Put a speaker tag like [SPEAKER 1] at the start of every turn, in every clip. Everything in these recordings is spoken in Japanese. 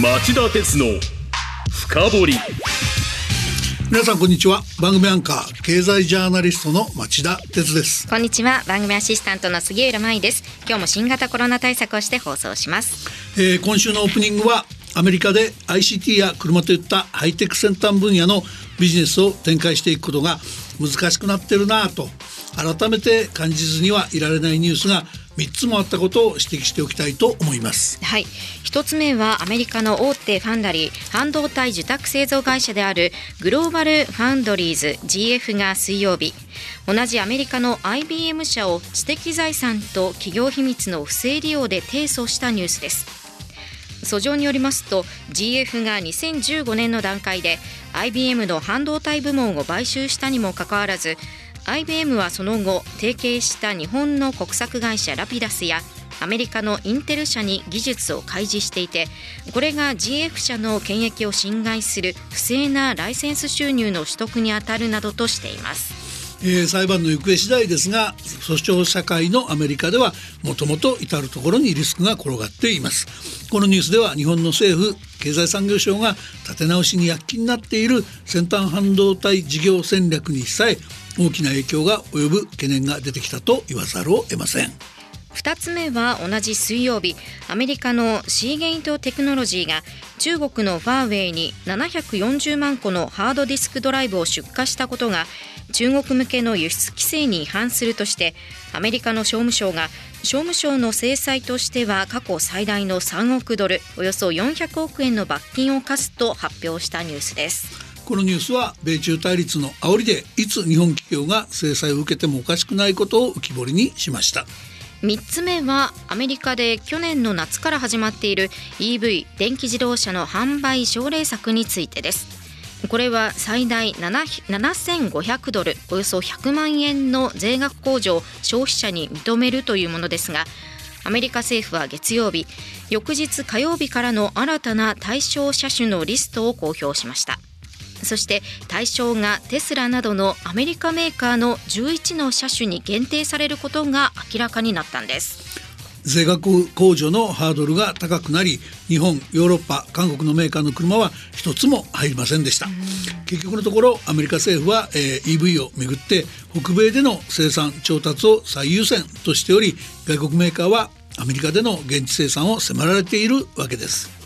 [SPEAKER 1] 町田鉄の深掘り。
[SPEAKER 2] 皆さんこんにちは。番組アンカー経済ジャーナリストの町田鉄です。
[SPEAKER 3] こんにちは。番組アシスタントの杉浦舞です。今日も新型コロナ対策をして放送します、
[SPEAKER 2] えー今週のオープニングはアメリカで ICT や車といったハイテク先端分野のビジネスを展開していくことが難しくなってるなぁと改めて感じずにはいられないニュースが3つもあったことを指摘しておきたいと思います。
[SPEAKER 3] はい。一つ目はアメリカの大手ファンダリー半導体受託製造会社であるグローバルファンドリーズ GF が水曜日。同じアメリカの IBM 社を知的財産と企業秘密の不正利用で提訴したニュースです。訴状によりますと GF が2015年の段階で IBM の半導体部門を買収したにもかかわらず IBM はその後提携した日本の国策会社ラピダスやアメリカのインテル社に技術を開示していてこれが GF 社の権益を侵害する不正なライセンス収入の取得に当たるなどとしています。
[SPEAKER 2] えー裁判の行方次第ですが訴訟社会のアメリカではもともと至る所にリスクが転がっていますこのニュースでは日本の政府経済産業省が立て直しに躍起になっている先端半導体事業戦略にさえ大きな影響が及ぶ懸念が出てきたと言わざるを得ません
[SPEAKER 3] 2つ目は同じ水曜日アメリカのシーゲイトテクノロジーが中国のファーウェイに740万個のハードディスクドライブを出荷したことが中国向けの輸出規制に違反するとしてアメリカの商務省が商務省の制裁としては過去最大の3億ドルおよそ400億円の罰金を課すと発表したニュースです。
[SPEAKER 2] このニュースは米中対立の煽りでいつ日本企業が制裁を受けてもおかしくないことを浮き彫りにしました。
[SPEAKER 3] 3つ目はアメリカで去年の夏から始まっている EV 電気自動車の販売奨励策についてです。これは最大7 7500ドルおよそ100万円の税額控除を消費者に認めるというものですがアメリカ政府は月曜日翌日火曜日からの新たな対象車種のリストを公表しました。そして対象がテスラなどのアメリカメーカーの11の車種に限定されることが明らかになったんです。
[SPEAKER 2] 税額控除のハードルが高くなり日本ヨーロッパ韓国のメーカーの車は一つも入りませんでした。結局のところアメリカ政府は、えー EV をめぐって北米での生産調達を最優先としており外国メーカーはアメリカでの現地生産を迫られているわけです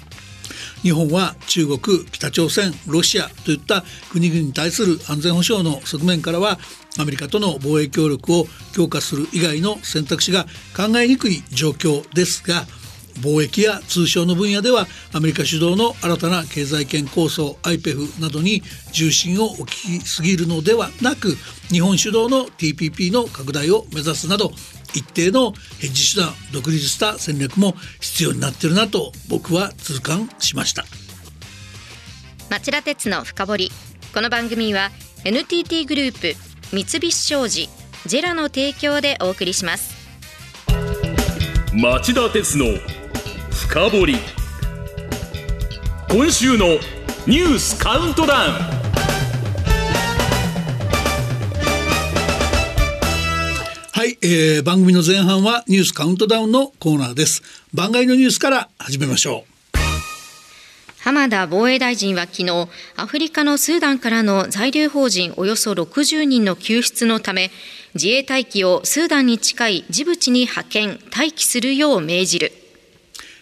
[SPEAKER 2] 日本は中国北朝鮮ロシアといった国々に対する安全保障の側面からはアメリカとの防衛協力を強化する以外の選択肢が考えにくい状況ですが貿易や通商の分野ではアメリカ主導の新たな経済圏構想 IPEF などに重心を置きすぎるのではなく日本主導の TPP の拡大を目指すなど一定のヘッジ手段独立した戦略も必要になっているなと僕は痛感しました。
[SPEAKER 3] 町田鉄の深掘りこの番組は NTT グループ三菱商事ジェラの提供でお送りします。
[SPEAKER 1] 町田鉄の深掘り。今週のニュースカウントダウン。
[SPEAKER 2] はい、えー、番組の前半はニュースカウントダウンのコーナーです。番外のニュースから始めましょう。
[SPEAKER 3] 浜田防衛大臣は昨日アフリカのスーダンからの在留邦人およそ60人の救出のため自衛隊機をスーダンに近いジブチに派遣待機するよう命じる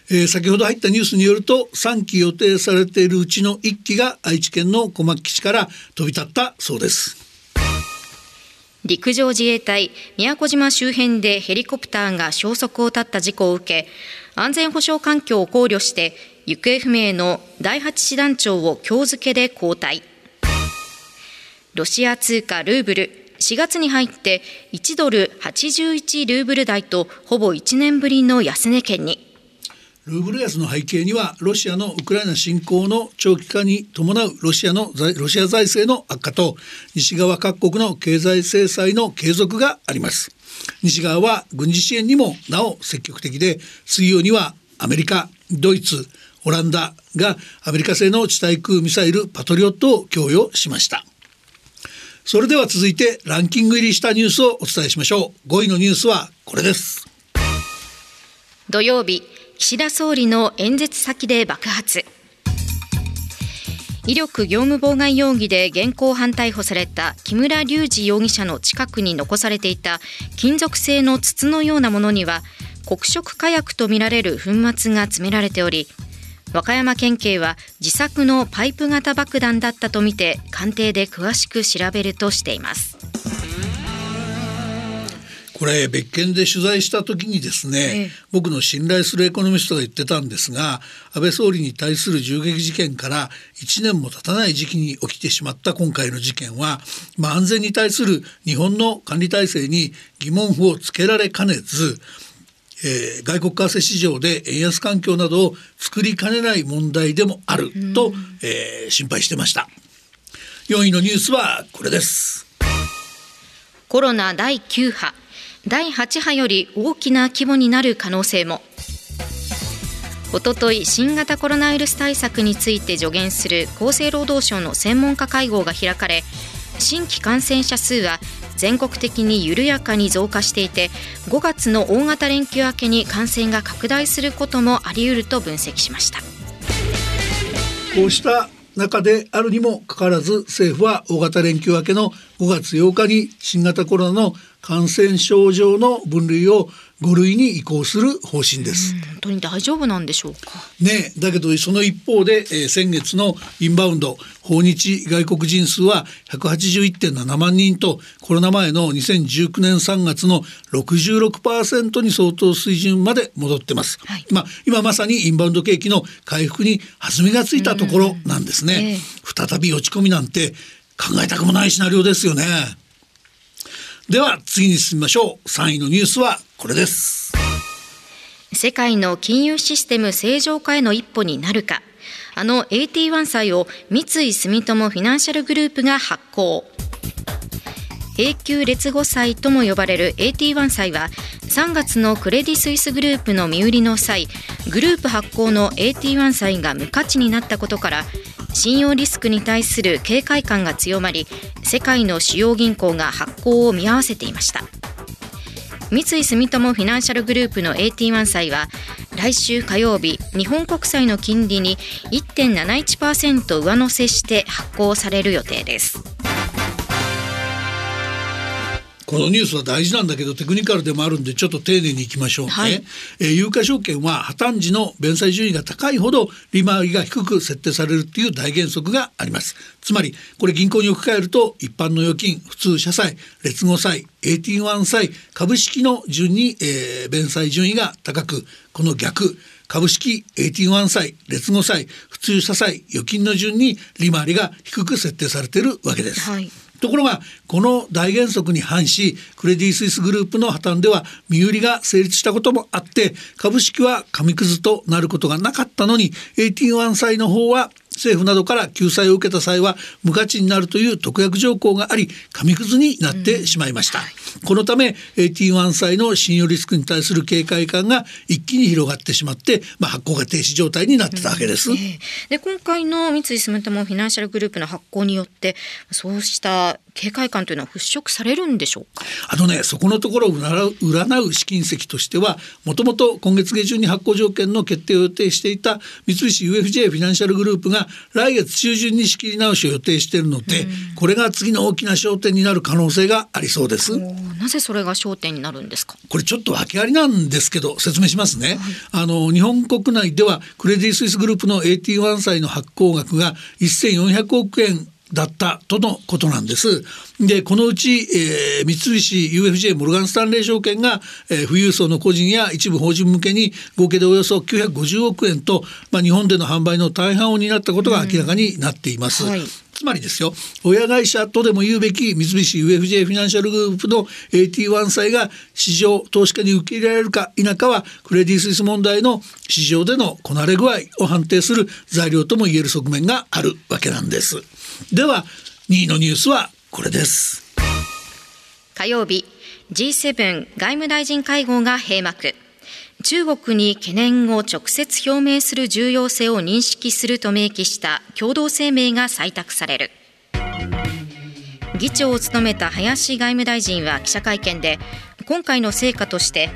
[SPEAKER 2] えー先ほど入ったニュースによると3機予定されているうちの1機が愛知県の小牧基地から飛び立ったそうです。
[SPEAKER 3] 陸上自衛隊宮古島周辺でヘリコプターが消息を絶った事故を受け安全保障環境を考慮して行方不明の第8師団長を今日付けで交代。ロシア通貨ルーブル4月に入って1ドル81ルーブル台とほぼ1年ぶりの安値圏に。
[SPEAKER 2] ルーブル安の背景にはロシアのウクライナ侵攻の長期化に伴うロシアのロシア財政の悪化と西側各国の経済制裁の継続があります。西側は軍事支援にもなお積極的で水曜にはアメリカドイツオランダがアメリカ製の地対空ミサイルパトリオットを供与しました。それでは続いてランキング入りしたニュースをお伝えしましょう。5位のニュースはこれです。
[SPEAKER 3] 土曜日岸田総理の演説先で爆発。威力業務妨害容疑で現行犯逮捕された木村隆二容疑者の近くに残されていた金属製の筒のようなものには黒色火薬とみられる粉末が詰められており和歌山県警は自作のパイプ型爆弾だったとみて鑑定で詳しく調べるとしています。
[SPEAKER 2] これ別件で取材した時にですね、ええ、僕の信頼するエコノミストが言ってたんですが安倍総理に対する銃撃事件から1年も経たない時期に起きてしまった今回の事件は、まあ、安全に対する日本の管理体制に疑問符をつけられかねずえー、外国為替市場で円安環境などを作りかねない問題でもあると、えー、心配してました。4位のニュースはこれです。
[SPEAKER 3] コロナ第9波第8波より大きな規模になる可能性も。おととい新型コロナウイルス対策について助言する厚生労働省の専門家会合が開かれ新規感染者数は全国的に緩やかに増加していて5月の大型連休明けに感染が拡大することもあり得ると分析しました。
[SPEAKER 2] こうした中であるにもかかわらず政府は大型連休明けの5月8日に新型コロナの感染症状の分類を5類に移行する方針です。
[SPEAKER 3] 本当に大丈夫なんでしょうか？
[SPEAKER 2] ね、だけどその一方で、えー、先月のインバウンド訪日外国人数は181.7万人とコロナ前の2019年3月の66%に相当水準まで戻ってます。はい、まあ今まさにインバウンド景気の回復に弾みがついたところなんですね。えー、再び落ち込みなんて考えたくもないシナリオですよね。では次に進みましょう。3位のニュースはこれです。
[SPEAKER 3] 世界の金融システム正常化への一歩になるか。あの AT1 債を三井住友フィナンシャルグループが発行。永久劣後債とも呼ばれる AT1 債は3月のクレディ・スイスグループの身売りの際グループ発行の AT1 債が無価値になったことから信用リスクに対する警戒感が強まり世界の主要銀行が発行を見合わせていました。三井住友フィナンシャルグループの AT1 債は来週火曜日日本国債の金利に1.71%上乗せして発行される予定です。
[SPEAKER 2] このニュースは大事なんだけどテクニカルでもあるんでちょっと丁寧にいきましょうね、はい、えー、有価証券は破綻時の弁済順位が高いほど利回りが低く設定されるっていう大原則があります。つまりこれ銀行に置き換えると一般の預金普通社債劣後債 AT1 債株式の順に、えー、弁済順位が高くこの逆株式 AT1 債劣後債普通社債預金の順に利回りが低く設定されているわけです、はいところがこの大原則に反しクレディ・スイスグループの破綻では身売りが成立したこともあって株式は紙くずとなることがなかったのに AT1 債の方は政府などから救済を受けた際は無価値になるという特約条項があり紙くずになってしまいました、うん、このため AT1 債の信用リスクに対する警戒感が一気に広がってしまって、まあ、発行が停止状態になってたわけです、うんえ。ー、
[SPEAKER 3] で今回の三井住友フィナンシャルグループの発行によってそうした警戒感というのは払拭されるんでしょうか？
[SPEAKER 2] あのねそこのところを占う試金石としてはもともと今月下旬に発行条件の決定を予定していた三菱 UFJ フィナンシャルグループが来月中旬に仕切り直しを予定しているので、うん、これが次の大きな焦点になる可能性がありそうです。
[SPEAKER 3] なぜそれが焦点になるんですか？
[SPEAKER 2] これちょっと訳ありなんですけど説明しますね、はい、あの日本国内ではクレディ・スイスグループの AT1 債の発行額が1400億円だったとのことなんです。でこのうち、えー、三菱 UFJ モルガン・スタンレー証券が、えー、富裕層の個人や一部法人向けに合計でおよそ950億円と、まあ、日本での販売の大半を担ったことが明らかになっています。うんはいつまりですよ親会社とでも言うべき三菱 UFJ フィナンシャルグループの AT1 債が市場投資家に受け入れられるか否かはクレディ・スイス問題の市場でのこなれ具合を判定する材料とも言える側面があるわけなんです。では2位のニュースはこれです。
[SPEAKER 3] 火曜日 G7 外務大臣会合が閉幕。中国に懸念を直接表明する重要性を認識すると明記した共同声明が採択される。議長を務めた林外務大臣は記者会見で今回の成果として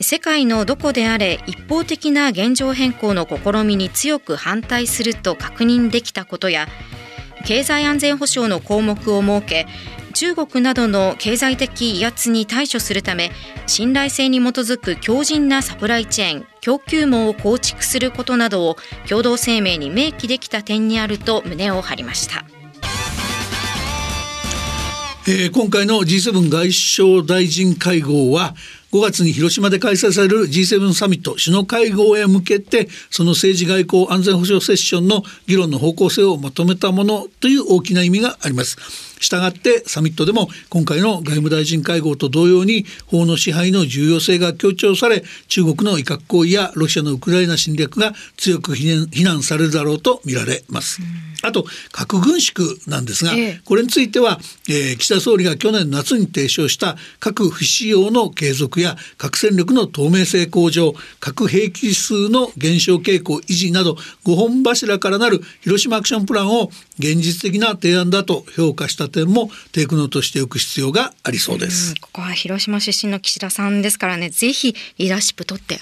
[SPEAKER 3] 世界のどこであれ一方的な現状変更の試みに強く反対すると確認できたことや経済安全保障の項目を設け中国などの経済的威圧に対処するため信頼性に基づく強靭なサプライチェーン供給網を構築することなどを共同声明に明記できた点にあると胸を張りました。
[SPEAKER 2] えー、今回の G7 外相大臣会合は5月に広島で開催される G7 サミット首脳会合へ向けてその政治外交安全保障セッションの議論の方向性をまとめたものという大きな意味があります。したがってサミットでも今回の外務大臣会合と同様に法の支配の重要性が強調され中国の威嚇行為やロシアのウクライナ侵略が強く非難されるだろうと見られます。あと核軍縮なんですが、これについては、えー、岸田総理が去年夏に提唱した核不使用の継続や核戦力の透明性向上核兵器数の減少傾向維持など5本柱からなる広島アクションプランを現実的な提案だと評価した点もテイクノートしておく必要がありそうです。
[SPEAKER 3] ここは広島出身の岸田さんですからね、ぜひリーダーシップ取って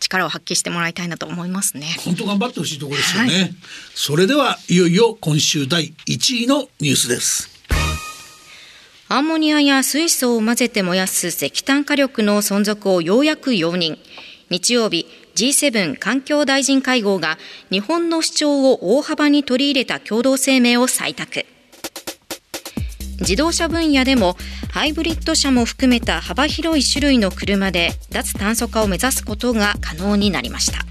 [SPEAKER 3] 力を発揮してもらいたいなと思いますね。
[SPEAKER 2] 本当頑張ってほしいところですよね。はい、それではいよいよ今週第1位のニュースです。
[SPEAKER 3] アンモニアや水素を混ぜて燃やす石炭火力の存続をようやく容認。日曜日、G7 環境大臣会合が日本の主張を大幅に取り入れた共同声明を採択自動車分野でもハイブリッド車も含めた幅広い種類の車で脱炭素化を目指すことが可能になりました。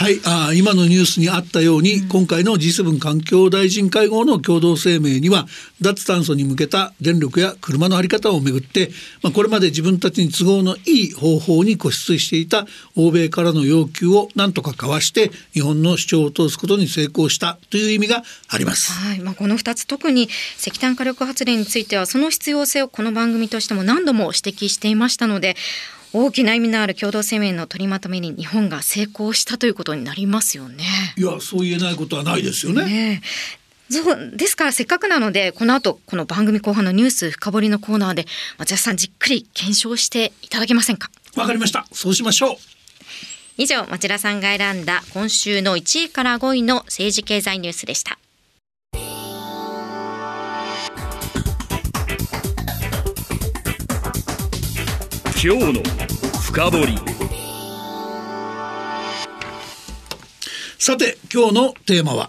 [SPEAKER 2] はいあ今のニュースにあったように、うん、今回の G7 環境大臣会合の共同声明には脱炭素に向けた電力や車の在り方をめぐって、まあ、これまで自分たちに都合のいい方法に固執していた欧米からの要求をなんとかかわして日本の主張を通すことに成功したという意味があります。
[SPEAKER 3] はいまあ、この2つ特に石炭火力発電についてはその必要性をこの番組としても何度も指摘していましたので大きな意味のある共同声明の取りまとめに日本が成功したということになりますよね。
[SPEAKER 2] いやそう言えないことはないですよね。ね
[SPEAKER 3] そうですからせっかくなのでこの後この番組後半のニュース深掘りのコーナーで町田さんじっくり検証していただけませんか？
[SPEAKER 2] わかりました。そうしましょう。
[SPEAKER 3] 以上町田さんが選んだ今週の1位から5位の政治経済ニュースでした
[SPEAKER 1] 今日の深掘り。
[SPEAKER 2] さて今日のテーマは？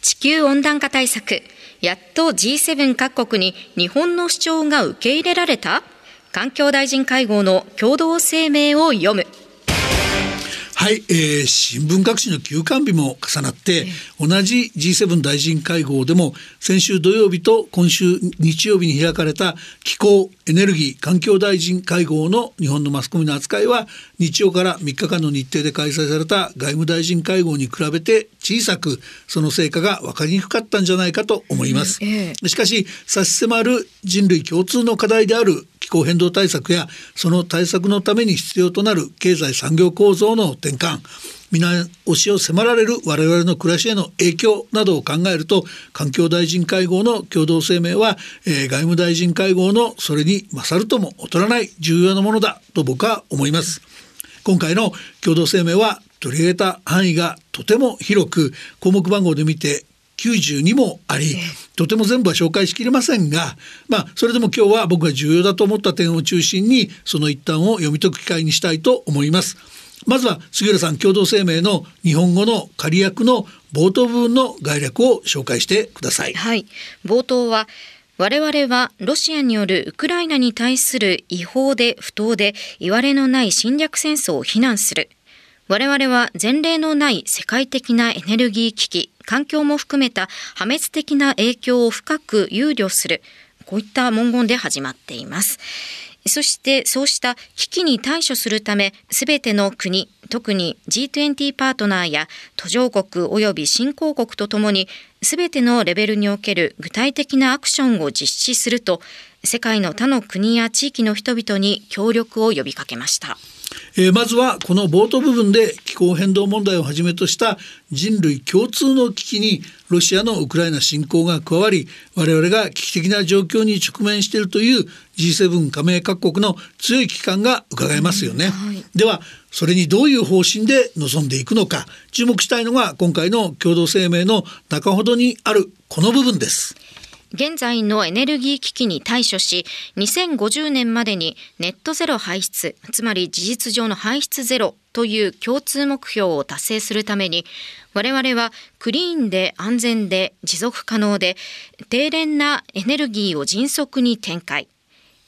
[SPEAKER 3] 地球温暖化対策。やっと G7 各国に日本の主張が受け入れられた？環境大臣会合の共同声明を読む。
[SPEAKER 2] はい、えー、新聞各紙の休館日も重なって、同じ G7 大臣会合でも先週土曜日と今週日曜日に開かれた気候エネルギー環境大臣会合の日本のマスコミの扱いは日曜から3日間の日程で開催された外務大臣会合に比べて小さくその成果が分かりにくかったんじゃないかと思います。しかし差し迫る人類共通の課題である気候変動対策やその対策のために必要となる経済産業構造の転換見直しを迫られる我々の暮らしへの影響などを考えると環境大臣会合の共同声明は、えー、外務大臣会合のそれに勝るとも劣らない重要なものだと僕は思います。今回の共同声明は取り入れた範囲がとても広く項目番号で見て92もありとても全部は紹介しきれませんがまあそれでも今日は僕が重要だと思った点を中心にその一端を読み解く機会にしたいと思います。まずは杉浦さん共同声明の日本語の仮訳の冒頭部分の概略を紹介してください。
[SPEAKER 3] はい、冒頭は我々はロシアによるウクライナに対する違法で不当で言われのない侵略戦争を非難する。我々は前例のない世界的なエネルギー危機、環境も含めた破滅的な影響を深く憂慮する。こういった文言で始まっています。そしてそうした危機に対処するため、すべての国、特に G20 パートナーや途上国及び新興国とともに、すべてのレベルにおける具体的なアクションを実施すると、世界の他の国や地域の人々に協力を呼びかけました。
[SPEAKER 2] えー、まずはこの冒頭部分で気候変動問題をはじめとした人類共通の危機にロシアのウクライナ侵攻が加わり我々が危機的な状況に直面しているという G7 加盟各国の強い危機感が伺えますよね、はい、ではそれにどういう方針で臨んでいくのか注目したいのが今回の共同声明の中ほどにあるこの部分です
[SPEAKER 3] 現在のエネルギー危機に対処し2050年までにネットゼロ排出つまり事実上の排出ゼロという共通目標を達成するために我々はクリーンで安全で持続可能で低廉なエネルギーを迅速に展開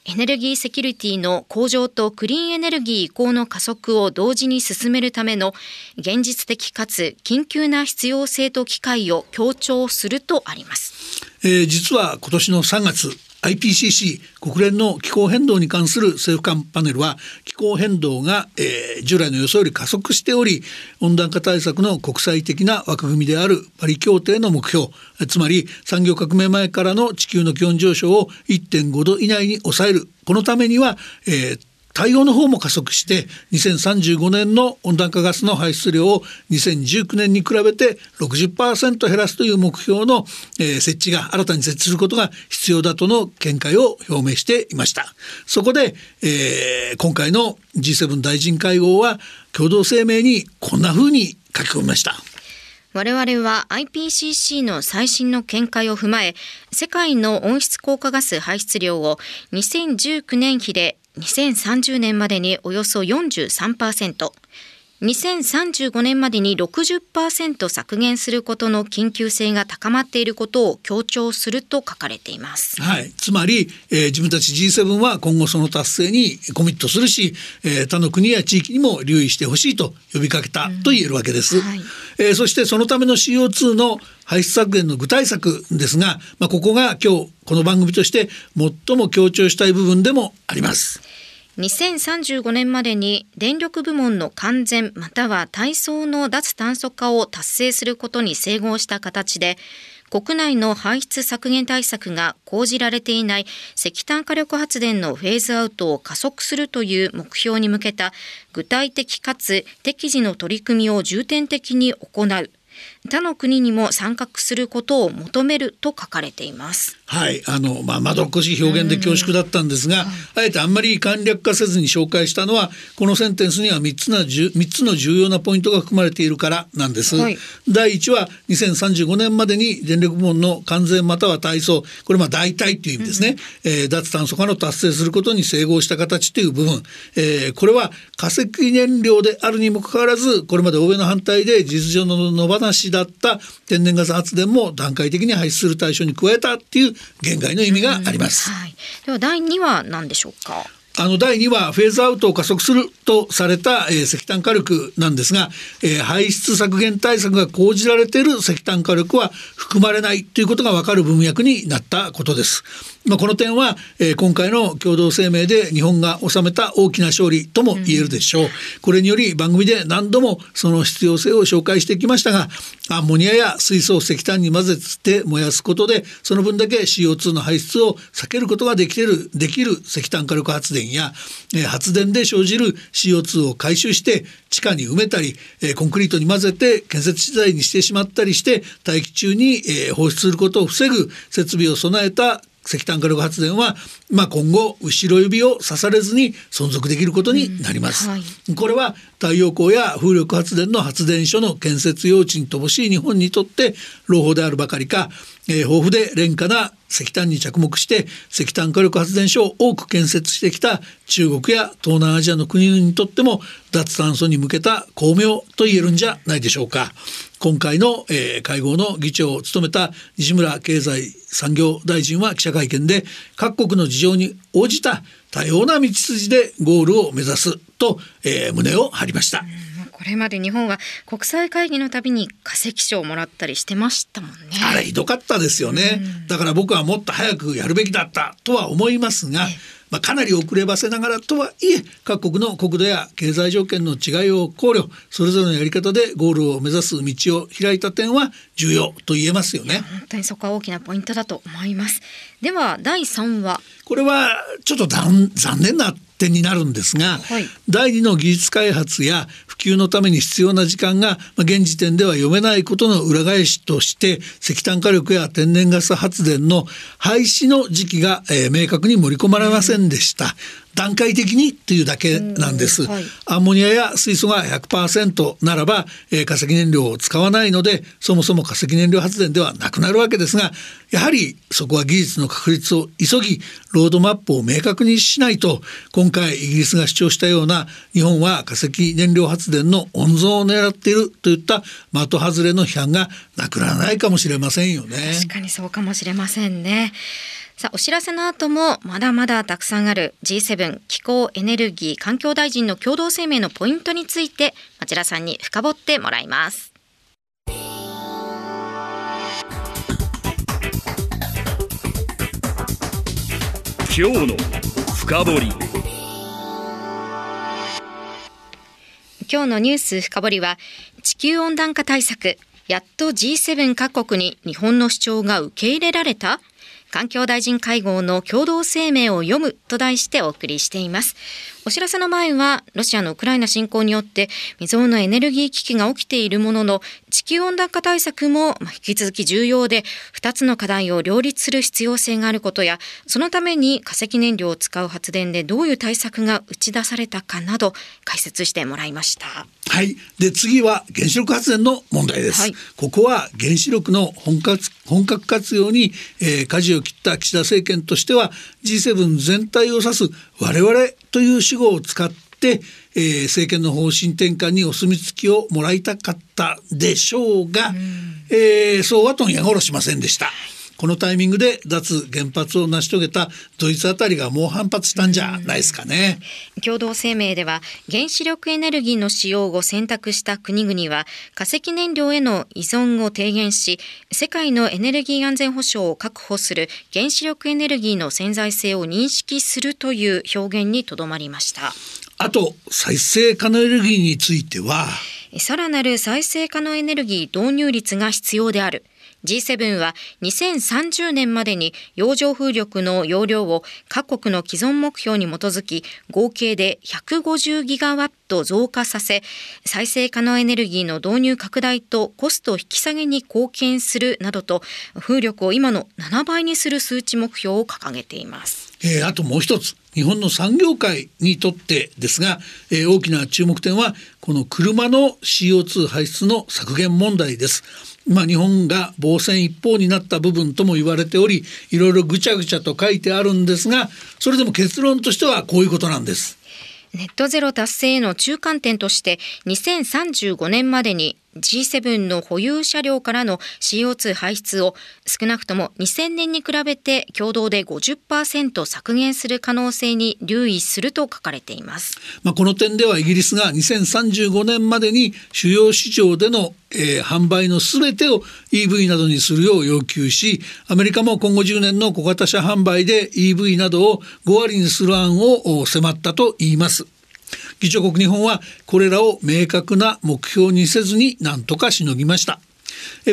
[SPEAKER 3] エネルギーセキュリティの向上とクリーンエネルギー移行の加速を同時に進めるための現実的かつ緊急な必要性と機会を強調するとあります。
[SPEAKER 2] えー、実は今年の3月 IPCC 国連の気候変動に関する政府間パネルは気候変動が、えー、従来の予想より加速しており温暖化対策の国際的な枠組みであるパリ協定の目標つまり産業革命前からの地球の気温上昇を1.5度以内に抑える。このためには、えー、対応の方も加速して2035年の温暖化ガスの排出量を2019年に比べて60%減らすという目標の、えー、設置が新たに設置することが必要だとの見解を表明していました。そこで、えー、今回の G7 大臣会合は共同声明にこんな風に書き込みました。
[SPEAKER 3] 我々は IPCC の最新の見解を踏まえ世界の温室効果ガス排出量を2019年比で2030年までにおよそ43%、2035年までに60%削減することの緊急性が高まっていることを強調すると書かれています。
[SPEAKER 2] はい、つまり、えー、自分たち G7 は今後その達成にコミットするし、えー、他の国や地域にも留意してほしいと呼びかけたと言えるわけです。うんはい、えー、そしてそのための CO2 の排出削減の具体策ですが、まあ、ここが今日この番組として最も強調したい部分でもあります。
[SPEAKER 3] 2035年までに電力部門の完全または体操の脱炭素化を達成することに整合した形で国内の排出削減対策が講じられていない石炭火力発電のフェーズアウトを加速するという目標に向けた具体的かつ適時の取り組みを重点的に行う。他の国にも参画することを求めると書かれています。
[SPEAKER 2] はい、あのまあまどっこしい表現で恐縮だったんですが、あえてあんまり簡略化せずに紹介したのはこのセンテンスには3つな3つの重要なポイントが含まれているからなんです。はい、第1は2035年までに電力部門の完全または体操これまあ大体という意味ですね、うん、えー、脱炭素化の達成することに整合した形という部分、えー、これは化石燃料であるにもかかわらずこれまで欧米の反対で事実上の野放しだった天然ガス発電も段階的に排出する対象に加えたっていう限界の意味があります。はい、
[SPEAKER 3] では第2は何でしょうか？
[SPEAKER 2] あの第2はフェーズアウトを加速するとされた、えー、石炭火力なんですが、えー、排出削減対策が講じられている石炭火力は含まれないということが分かる文脈になったことです。まあ、この点は、えー、今回の共同声明で日本が収めた大きな勝利とも言えるでしょう、うん、これにより番組で何度もその必要性を紹介してきましたがアンモニアや水素を石炭に混ぜて燃やすことでその分だけ CO2 の排出を避けることができるできる石炭火力発電や、えー、発電で生じる CO2 を回収して地下に埋めたり、えー、コンクリートに混ぜて建設資材にしてしまったりして大気中に、えー、放出することを防ぐ設備を備えた石炭火力発電は、まあ、今後後ろ指を刺されずに存続できることになります、うんはい、これは太陽光や風力発電の発電所の建設用地に乏しい日本にとって朗報であるばかりか、えー、豊富で廉価な石炭に着目して石炭火力発電所を多く建設してきた中国や東南アジアの国々にとっても脱炭素に向けた巧妙と言えるんじゃないでしょうか。今回の、えー、会合の議長を務めた西村経済産業大臣は記者会見で各国の事情に応じた多様な道筋でゴールを目指すと、えー、胸を張りました。
[SPEAKER 3] これまで日本は国際会議のたびに化石賞をもらったりしてましたもんね。
[SPEAKER 2] あれひどかったですよね。だから僕はもっと早くやるべきだったとは思いますが、まあ、かなり遅ればせながらとはいえ各国の国土や経済条件の違いを考慮それぞれのやり方でゴールを目指す道を開いた点は重要と言えますよね
[SPEAKER 3] 本当にそこは大きなポイントだと思いますでは第3は
[SPEAKER 2] これはちょっと残念な点になるんですが、はい、第2の技術開発や普及のために必要な時間が、まあ、現時点では読めないことの裏返しとして石炭火力や天然ガス発電の廃止の時期が、えー、明確に盛り込まれませんでした。段階的にっていうだけなんです、はい、アンモニアや水素が100%ならば、えー、化石燃料を使わないのでそもそも化石燃料発電ではなくなるわけですがやはりそこは技術の確立を急ぎロードマップを明確にしないと今回イギリスが主張したような日本は化石燃料発電の温存を狙っているといった的外れの批判がなくならないかもしれませんよね。
[SPEAKER 3] 確かにそうかもしれませんね。さあお知らせの後もまだまだたくさんある G7 気候エネルギー環境大臣の共同声明のポイントについて町田さんに深掘ってもらいます。
[SPEAKER 1] 今日の深掘り。
[SPEAKER 3] 今日のニュース深掘りは地球温暖化対策。やっと G7 各国に日本の主張が受け入れられた？環境大臣会合の共同声明を読むと題してお送りしています。お知らせの前は、ロシアのウクライナ侵攻によって未曾有のエネルギー危機が起きているものの、地球温暖化対策も引き続き重要で、2つの課題を両立する必要性があることや、そのために化石燃料を使う発電でどういう対策が打ち出されたかなど、解説してもらいました。
[SPEAKER 2] はい。で、次は原子力発電の問題です。はい、ここは原子力の本格本格活用に、えー、舵を切った岸田政権としては G7 全体を指す我々という主語を使って、えー、政権の方針転換にお墨付きをもらいたかったでしょうが、うえー、そうは問屋殺しませんでした。このタイミングで脱原発を成し遂げたドイツあたりがもう反発したんじゃないですかね。
[SPEAKER 3] 共同声明では原子力エネルギーの使用を選択した国々は化石燃料への依存を低減し世界のエネルギー安全保障を確保する原子力エネルギーの潜在性を認識するという表現にとどまりました。
[SPEAKER 2] あと再生可能エネルギーについては
[SPEAKER 3] さらなる再生可能エネルギー導入率が必要である G7 は2030年までに洋上風力の容量を各国の既存目標に基づき合計で150ギガワット増加させ再生可能エネルギーの導入拡大とコスト引き下げに貢献するなどと風力を今の7倍にする数値目標を掲げています。
[SPEAKER 2] えー、あともう一つ日本の産業界にとってですが、えー、大きな注目点はこの車の CO2 排出の削減問題です。まあ、日本が防戦一方になった部分とも言われておりいろいろぐちゃぐちゃと書いてあるんですがそれでも結論としてはこういうことなんです。
[SPEAKER 3] ネットゼロ達成への中間点として2035年までに G7 の保有車両からの CO2 排出を少なくとも2000年に比べて共同で50%削減する可能性に留意すると書かれています、
[SPEAKER 2] まあ、この点ではイギリスが2035年までに主要市場での、えー、販売のすべてを EV などにするよう要求しアメリカも今後10年の小型車販売で EV などを5割にする案を迫ったといいます。議長国日本はこれらを明確な目標にせずに何とかしのぎました。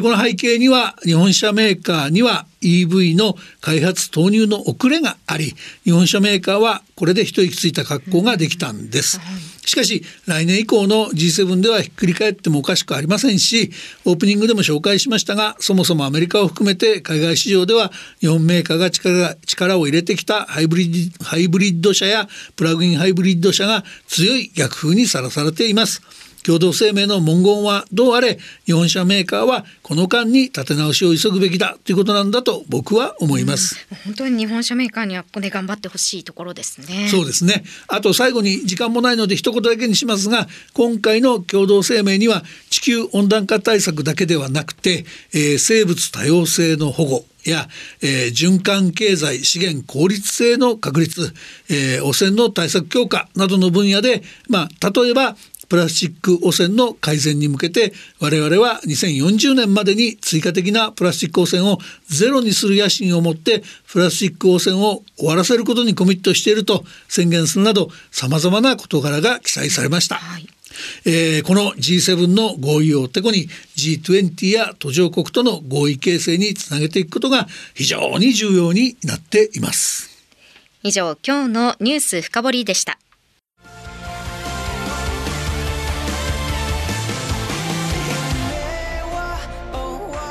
[SPEAKER 2] この背景には日本車メーカーには EV の開発投入の遅れがあり日本車メーカーはこれで一息ついた格好ができたんです。しかし来年以降の G7 ではひっくり返ってもおかしくありませんしオープニングでも紹介しましたがそもそもアメリカを含めて海外市場では日本メーカーが力力を入れてきたハイブリハイブリッド車やプラグインハイブリッド車が強い逆風にさらされています。共同声明の文言はどうあれ日本車メーカーはこの間に立て直しを急ぐべきだということなんだと僕は思います、
[SPEAKER 3] うん、本当に日本車メーカーにはここで頑張ってほしいところですね。
[SPEAKER 2] そうですね。あと最後に時間もないので一言だけにしますが今回の共同声明には地球温暖化対策だけではなくて、えー、生物多様性の保護や、えー、循環経済資源効率性の確立、えー、汚染の対策強化などの分野で、まあ、例えばプラスチック汚染の改善に向けて我々は2040年までに追加的なプラスチック汚染をゼロにする野心を持ってプラスチック汚染を終わらせることにコミットしていると宣言するなどさまざまな事柄が記載されました。はい。えー、この G7 の合意をてこに G20 や途上国との合意形成につなげていくことが非常に重要になっています。
[SPEAKER 3] 以上今日のニュース深掘りでした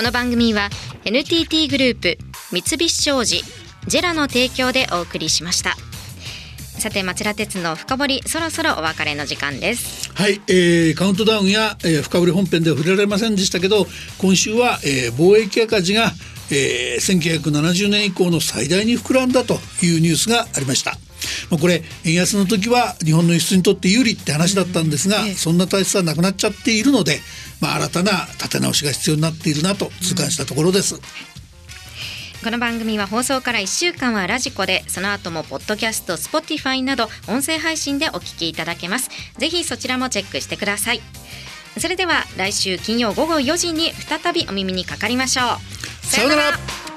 [SPEAKER 3] この番組は NTT グループ三菱商事ジェラの提供でお送りしました。さて町田鉄の深掘りそろそろお別れの時間です。
[SPEAKER 2] はい、えー、カウントダウンや、えー、深掘り本編では触れられませんでしたけど今週は、えー、貿易赤字が、えー、1970年以降の最大に膨らんだというニュースがありました。まあ、これ円安の時は日本の輸出にとって有利って話だったんですが、そんな体質はなくなっちゃっているので、まあ、新たな立て直しが必要になっているなと痛感したところです。
[SPEAKER 3] この番組は放送から1週間はラジコでその後もポッドキャスト Spotify など音声配信でお聞きいただけます。ぜひそちらもチェックしてください。それでは来週金曜午後4時に再びお耳にかかりましょう。
[SPEAKER 2] さようなら